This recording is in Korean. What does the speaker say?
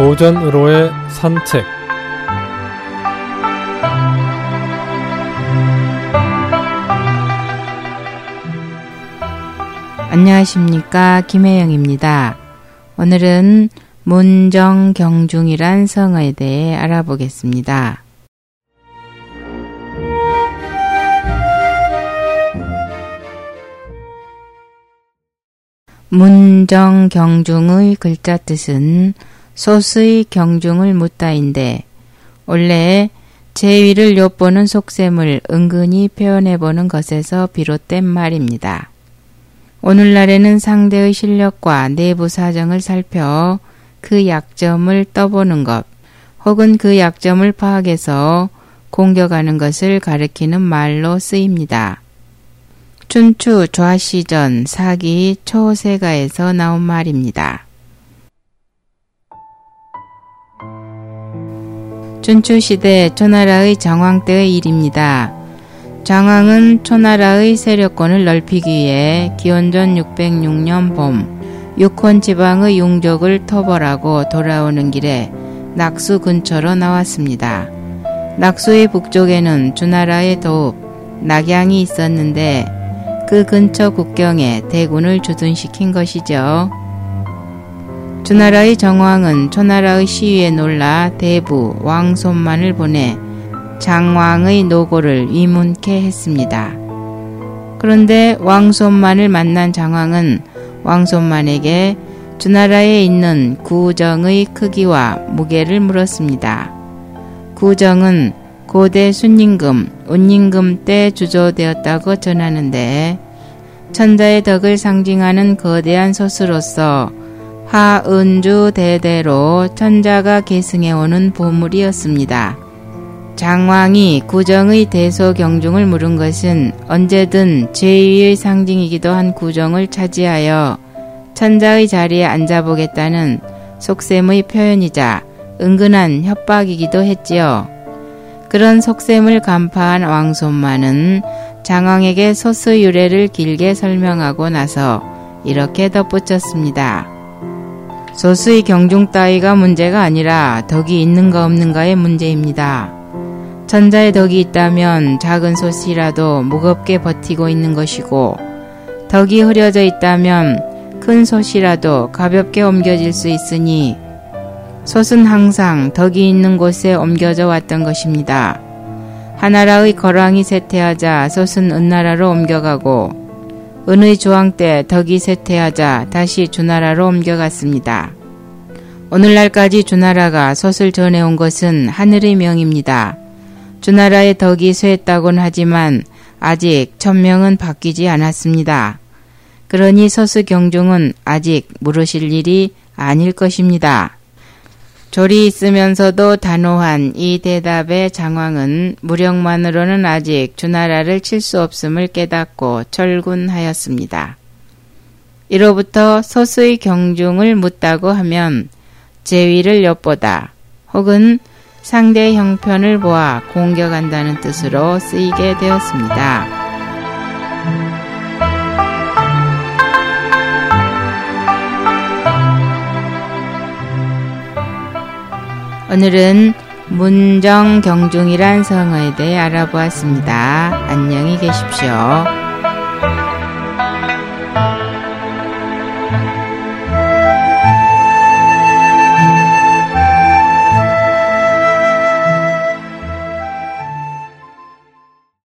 오전으로의 산책 안녕하십니까 김혜영입니다. 오늘은 문정경중이란 성어에 대해 알아보겠습니다. 문정경중의 글자 뜻은 소수의 경중을 묻다인데 원래 제위를 엿보는 속셈을 은근히 표현해보는 것에서 비롯된 말입니다. 오늘날에는 상대의 실력과 내부 사정을 살펴 그 약점을 떠보는 것 혹은 그 약점을 파악해서 공격하는 것을 가리키는 말로 쓰입니다. 춘추 좌시전 사기 초세가에서 나온 말입니다. 춘추시대 초나라의 정왕 때의 일입니다. 장왕은 초나라의 세력권을 넓히기 위해 기원전 606년 봄 육혼 지방의 용족을 토벌하고 돌아오는 길에 낙수 근처로 나왔습니다. 낙수의 북쪽에는 주나라의 도읍 낙양이 있었는데 그 근처 국경에 대군을 주둔시킨 것이죠. 주나라의 정왕은 초나라의 시위에 놀라 대부 왕손만을 보내 장왕의 노고를 위문케 했습니다. 그런데 왕손만을 만난 장왕은 왕손만에게 주나라에 있는 구정의 크기와 무게를 물었습니다. 구정은 고대 순임금, 운임금 때 주조되었다고 전하는데 천자의 덕을 상징하는 거대한 소수로서 하은주 대대로 천자가 계승해오는 보물이었습니다. 장왕이 구정의 대소경중을 물은 것은 언제든 제위의 상징이기도 한 구정을 차지하여 천자의 자리에 앉아보겠다는 속셈의 표현이자 은근한 협박이기도 했지요. 그런 속셈을 간파한 왕손만은 장왕에게 소수 유래를 길게 설명하고 나서 이렇게 덧붙였습니다. 소수의 경중 따위가 문제가 아니라 덕이 있는가 없는가의 문제입니다. 천자의 덕이 있다면 작은 솥이라도 무겁게 버티고 있는 것이고 덕이 흐려져 있다면 큰 솥이라도 가볍게 옮겨질 수 있으니 솥은 항상 덕이 있는 곳에 옮겨져 왔던 것입니다. 하나라의 거랑이 쇠퇴하자 솥은 은나라로 옮겨가고 은의 조항 때 덕이 쇠퇴하자 다시 주나라로 옮겨갔습니다. 오늘날까지 주나라가 솥을 전해온 것은 하늘의 명입니다. 주나라의 덕이 쇠했다곤 하지만 아직 천명은 바뀌지 않았습니다. 그러니 서수 경중은 아직 물으실 일이 아닐 것입니다. 졸이 있으면서도 단호한 이 대답의 장왕은 무력만으로는 아직 주나라를 칠 수 없음을 깨닫고 철군하였습니다. 이로부터 서수의 경중을 묻다고 하면 제위를 엿보다 혹은 상대 형편을 보아 공격한다는 뜻으로 쓰이게 되었습니다. 오늘은 문정경중이란 성어에 대해 알아보았습니다. 안녕히 계십시오.